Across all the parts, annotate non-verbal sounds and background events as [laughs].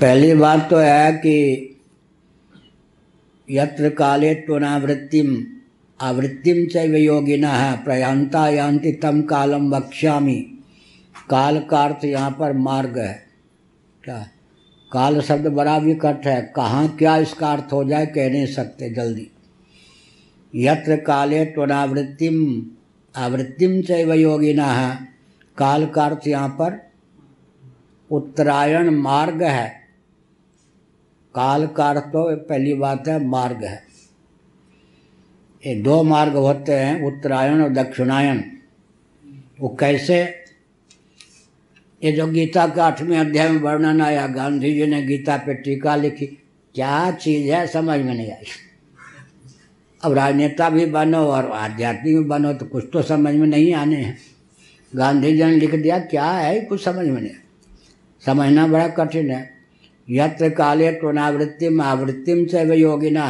पहली बात तो है कि यत्र काले त्वनावृत्तिम। आवृत्तिम चैव योगिनः। प्रयांता यान्ति तम कालम वक्ष्यामि। काल का अर्थ यहाँ पर मार्ग है। क्या? काल शब्द बड़ा विकट है। कहाँ क्या इसका अर्थ हो जाए कह नहीं सकते जल्दी। यत्र काले त्वनावृत्तिम। आवृत्तिम चैव है काल का अर्थ यहाँ पर उत्तरायण मार्ग है। काल का अर्थ तो पहली बात है, मार्ग है। ये दो मार्ग होते हैं, उत्तरायण और दक्षिणायन वो कैसे? ये जो गीता का आठवें अध्याय में वर्णन आया गांधी जी ने गीता पे टीका लिखी, क्या चीज़ है समझ में नहीं आई। अब राजनेता भी बनो और आध्यात्मिक भी बनो तो कुछ तो समझ में नहीं आने हैं। गांधी जी ने लिख दिया, क्या है, कुछ समझ में नहीं समझना बड़ा कठिन है। यत्र काले त्वनावृत्तिम आवृत्तिम से योगिना।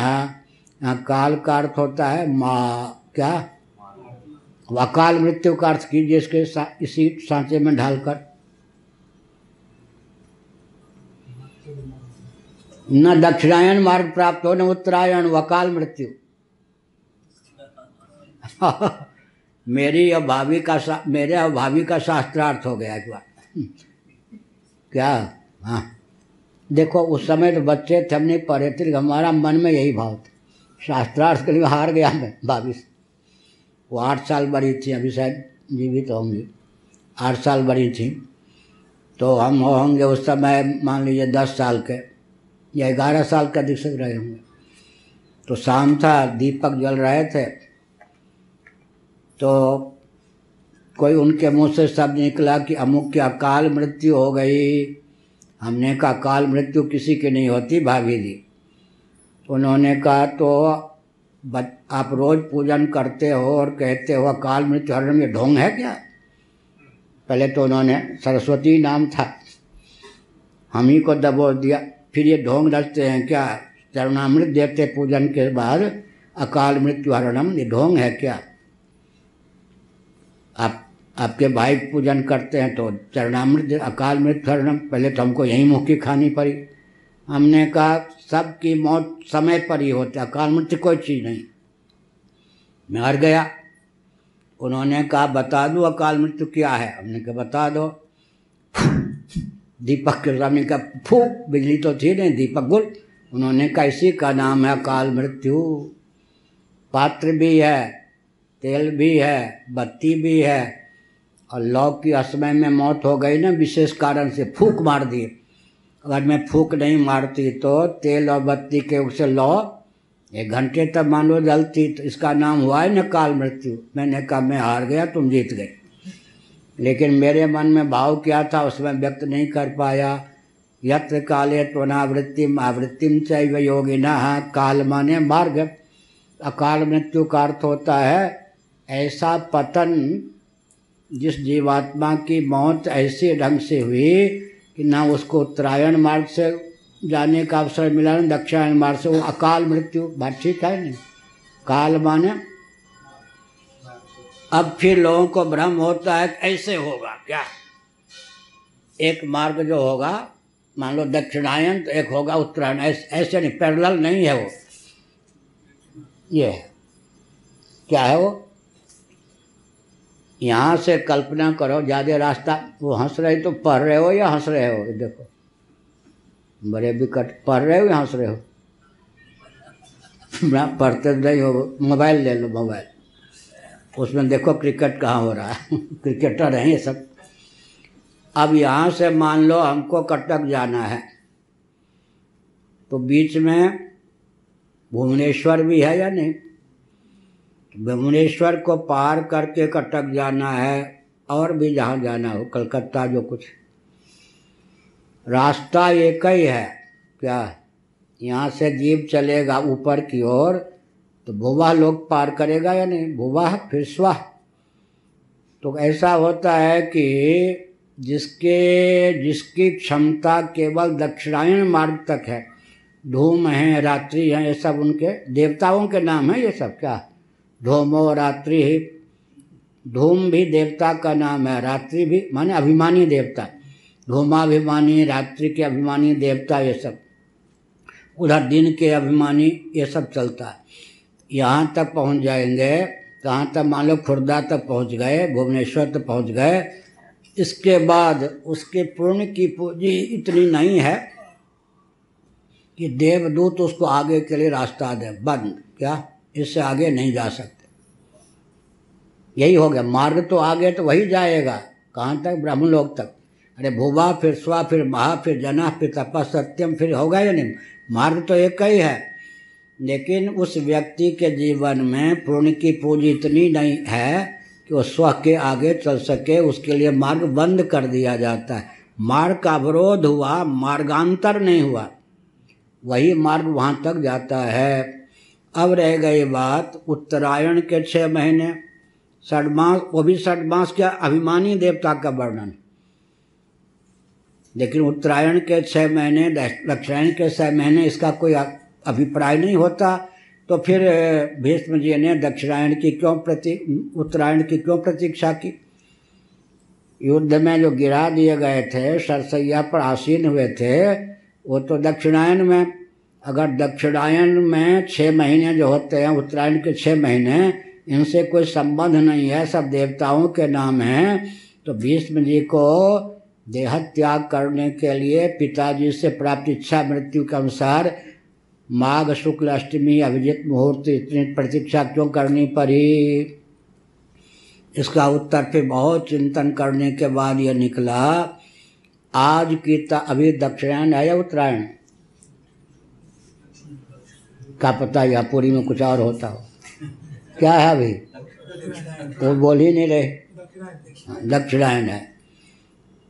यहाँ काल का अर्थ होता है मा क्या? वकाल मृत्यु का अर्थ कीजिए इसके सा, इसी सांचे में ढालकर। न दक्षिणायन मार्ग प्राप्त हो न उत्तरायण वकाल मृत्यु। [laughs] मेरी भाभी का मेरे भाभी का शास्त्रार्थ हो गया एक बार। [laughs] क्या? हाँ। देखो, उस समय तो बच्चे थे हम नहीं पढ़े थे हमारा मन में यही भाव था। शास्त्रार्थ के लिए हार गया मैं भाभी वो आठ साल बड़ी थी, अभी शायद जीवित होंगी। आठ साल बड़ी थी। तो हम होंगे उस समय, मान लीजिए, दस साल के, या ग्यारह साल के से रहे होंगे। तो शाम था, दीपक जल रहे थे। तो कोई उनके मुँह से शब्द निकला कि अमुक की अकाल मृत्यु हो गई? हमने कहा, काल मृत्यु किसी की नहीं होती भाभी जी उन्होंने कहा तो आप रोज पूजन करते हो और कहते हो, काल मृत्यु हरण ये ढोंग है क्या? पहले तो उन्होंने, सरस्वती नाम था, हम ही को दबोच दिया। फिर ये ढोंग रचते हैं, क्या चरणामृत देते पूजन के बाद अकाल मृत्यु हरणम, ये ढोंग है क्या? आप आपके भाई पूजन करते हैं तो चरणामृत अकाल मृत्यु हरणम। पहले तो हमको यही मुखी खानी पड़ी। हमने कहा, सबकी मौत समय पर ही होती अकाल मृत्यु कोई चीज़ नहीं। मैं हर गया। उन्होंने कहा, बता दो अकाल मृत्यु क्या है? हमने कहा, बता दो। दीपक के सामने का, फूक, बिजली तो थी नहीं, दीपक गुल। उन्होंने कहा, इसी का नाम है अकाल मृत्यु पात्र भी है, तेल भी है, बत्ती भी है और लौ की असमय में मौत हो गई ना, विशेष कारण से फूक मार दिए। अगर मैं फूक नहीं मारती तो तेल और बत्ती के उसे लौ एक घंटे तक मान जलती तो इसका नाम हुआ है न काल मृत्यु। मैंने कहा, मैं हार गया, तुम जीत गए। लेकिन मेरे मन में भाव क्या था उसमें व्यक्त नहीं कर पाया। यत्र काले त्वनावृत्तिम, आवृत्तिम चैव योगिना, काल माने मार्ग। अकाल मृत्यु का अर्थ होता है, ऐसा पतन जिस जीवात्मा की मौत ऐसे ढंग से हुई कि ना उसको उत्तरायण मार्ग से जाने का अवसर मिला ना दक्षिणायन मार्ग से वो अकाल मृत्यु बात ठीक है नहीं काल माने? अब फिर लोगों को भ्रम होता है ऐसे होगा क्या? एक मार्ग जो होगा मान लो दक्षिणायन तो एक होगा उत्तरायण ऐसे, ऐसे नहीं पैरल नहीं है वो। ये क्या है वो? यहाँ से कल्पना करो ज़्यादा रास्ता, वो हंस रहे तो पढ़ रहे हो या हंस रहे हो? देखो। बड़े विकट, पढ़ रहे हो या हंस रहे हो? [laughs] पढ़ते नहीं हो, मोबाइल ले लो, मोबाइल। उसमें देखो क्रिकेट कहाँ हो रहा है। [laughs] क्रिकेटर हैं ये सब। अब यहाँ से मान लो हमको कटक जाना है। तो बीच में भुवनेश्वर भी है या नहीं? भुवनेश्वर को पार करके कटक जाना है और भी जहाँ जाना हो, कलकत्ता जो कुछ। रास्ता एक ही है, क्या? यहाँ से जीव चलेगा ऊपर की ओर तो भुवा लोग पार करेगा या नहीं? भुवा फिर स्वा तो ऐसा होता है कि जिसके, जिसकी क्षमता केवल दक्षिणायन मार्ग तक है, धूम है, रात्रि है, ये सब उनके देवताओं के नाम है ये सब, क्या? धूमो रात्रि धूम भी देवता का नाम है, रात्रि भी माने अभिमानी देवता। धूमाभिमानी, रात्रि के अभिमानी देवता ये सब। उधर दिन के अभिमानी ये सब चलता है। यहाँ तक पहुँच जाएँगे कहाँ तक मान लो खुर्दा तक पहुँच गए, भुवनेश्वर तक पहुँच गए। इसके बाद उसके पुण्य की पूंजी इतनी नहीं है कि देवदूत उसको आगे के लिए रास्ता दे। बंद। क्या? इससे आगे नहीं जा सकते। यही हो गया। मार्ग तो आगे तो वही जाएगा। कहाँ तक? ब्राह्मण लोग तक। अरे भूवा फिर स्वा फिर महा फिर जना फिर तपा सत्यम फिर होगा या नहीं? मार्ग तो एक ही है। लेकिन उस व्यक्ति के जीवन में पुण्य की पूंजी इतनी नहीं है कि वो स्व के आगे चल सके, उसके लिए मार्ग बंद कर दिया जाता है। मार्ग का अवरोध हुआ, मार्गांतर नहीं हुआ। वही मार्ग वहाँ तक जाता है। अब रह गई बात उत्तरायण के छः महीने। षडमास वो भी षडमास क्या अभिमानी देवता का वर्णन? लेकिन उत्तरायण के छः महीने, दक्षिणायण के छः महीने इसका कोई अभिप्राय नहीं होता। तो फिर भीष्म जी ने दक्षिणायण की क्यों प्रति, उत्तरायण की क्यों प्रतीक्षा की? युद्ध में जो गिरा दिए गए थे, सरसैया पर आसीन हुए थे, वो तो दक्षिणायन में। अगर दक्षिणायन में छः महीने जो होते हैं, उत्तरायण के छः महीने, इनसे कोई संबंध नहीं है, सब देवताओं के नाम हैं। तो भीष्म जी को देह त्याग करने के लिए पिताजी से प्राप्त इच्छा मृत्यु के अनुसार माघ, शुक्ल, अष्टमी, अभिजित मुहूर्त इतनी प्रतीक्षा क्यों करनी पड़ी? इसका उत्तर फिर बहुत चिंतन करने के बाद यह निकला, आज की अभी दक्षिणायन है या उत्तरायण? का पता या पूरी में कुछ और होता हो। क्या है अभी? तो बोल ही नहीं रहे। दक्षिणायन है।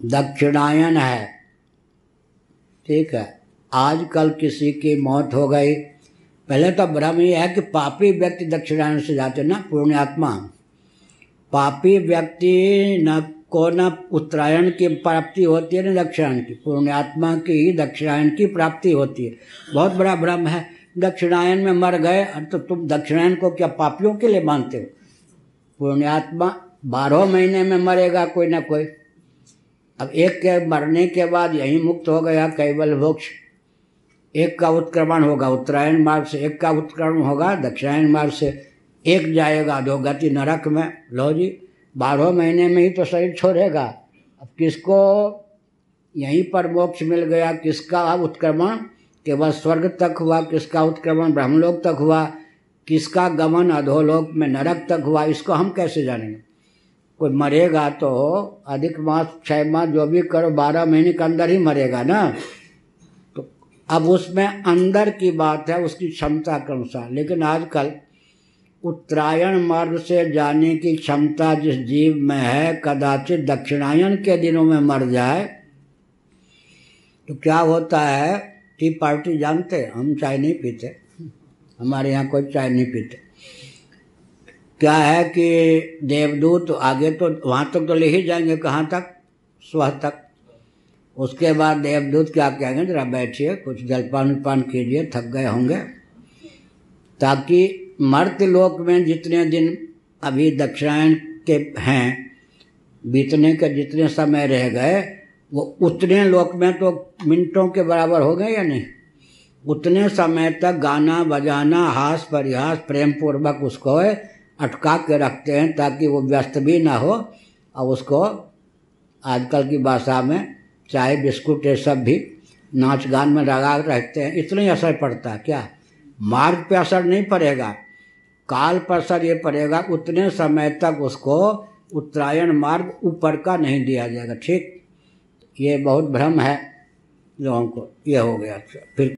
दक्षिणायन है। ठीक है। आजकल किसी की मौत हो गई। पहले तो भ्रम ये है कि पापी व्यक्ति दक्षिणायन से जाते ना, पुण्यात्मा। पापी व्यक्ति न को न उत्तरायण की प्राप्ति होती है, न दक्षिणायन की। पुण्यात्मा की ही दक्षिणायन की प्राप्ति होती है। बहुत बड़ा भ्रम है। दक्षिणायन में मर गए। तो तुम दक्षिणायन को क्या पापियों के लिए मानते हो? पुण्यात्मा बारह महीने में मरेगा कोई ना कोई। अब एक के मरने के बाद यही मुक्त हो गया कैवल वृक्ष। एक का उत्क्रमण होगा, उत्तरायण मार्ग से एक का उत्क्रमण होगा, दक्षिणायन मार्ग से एक जाएगा। दो गति नरक में। लो जी, बारह महीने में ही तो शरीर छोड़ेगा। अब किसको यहीं पर मोक्ष मिल गया, किसका अब उत्क्रमण केवल स्वर्ग तक हुआ, किसका उत्क्रमण ब्रह्मलोक तक हुआ, किसका गमन अधोलोक में नरक तक हुआ, इसको हम कैसे जानेंगे? कोई मरेगा तो अधिक मास छः मास, जो भी करो, बारह महीने के अंदर ही मरेगा ना? तो अब उसमें अंदर की बात है, उसकी क्षमता के अनुसार। लेकिन आजकल उत्तरायण मार्ग से जाने की क्षमता जिस जीव में है, कदाचित दक्षिणायन के दिनों में मर जाए तो क्या होता है टी पार्टी जानते हम चाय नहीं पीते। हमारे यहाँ कोई चाय नहीं पीते। क्या है कि देवदूत आगे तो वहाँ तक तो ले ही जाएँगे, कहाँ तक? स्व तक। उसके बाद देवदूत क्या कहेंगे, जरा बैठिए, कुछ जलपान उलपान कीजिए, थक गए होंगे। ताकि मर्त लोक में जितने दिन अभी दक्षिणायन के हैं, बीतने के जितने समय रह गए वो उतने लोक में तो मिनटों के बराबर हो गए या नहीं? उतने समय तक गाना बजाना, हास परिहास प्रेम पूर्वक उसको अटका के रखते हैं ताकि वो व्यस्त भी ना हो। और उसको आजकल की भाषा में चाय, बिस्कुट ये सब भी नाच गान में लगा रहते हैं। इतना ही असर पड़ता है क्या? मार्ग पे असर नहीं पड़ेगा। काल पर असर ये पड़ेगा, उतने समय तक उसको उत्तरायण मार्ग ऊपर का नहीं दिया जाएगा। ठीक? ये बहुत भ्रम है लोगों को ये हो गया। फिर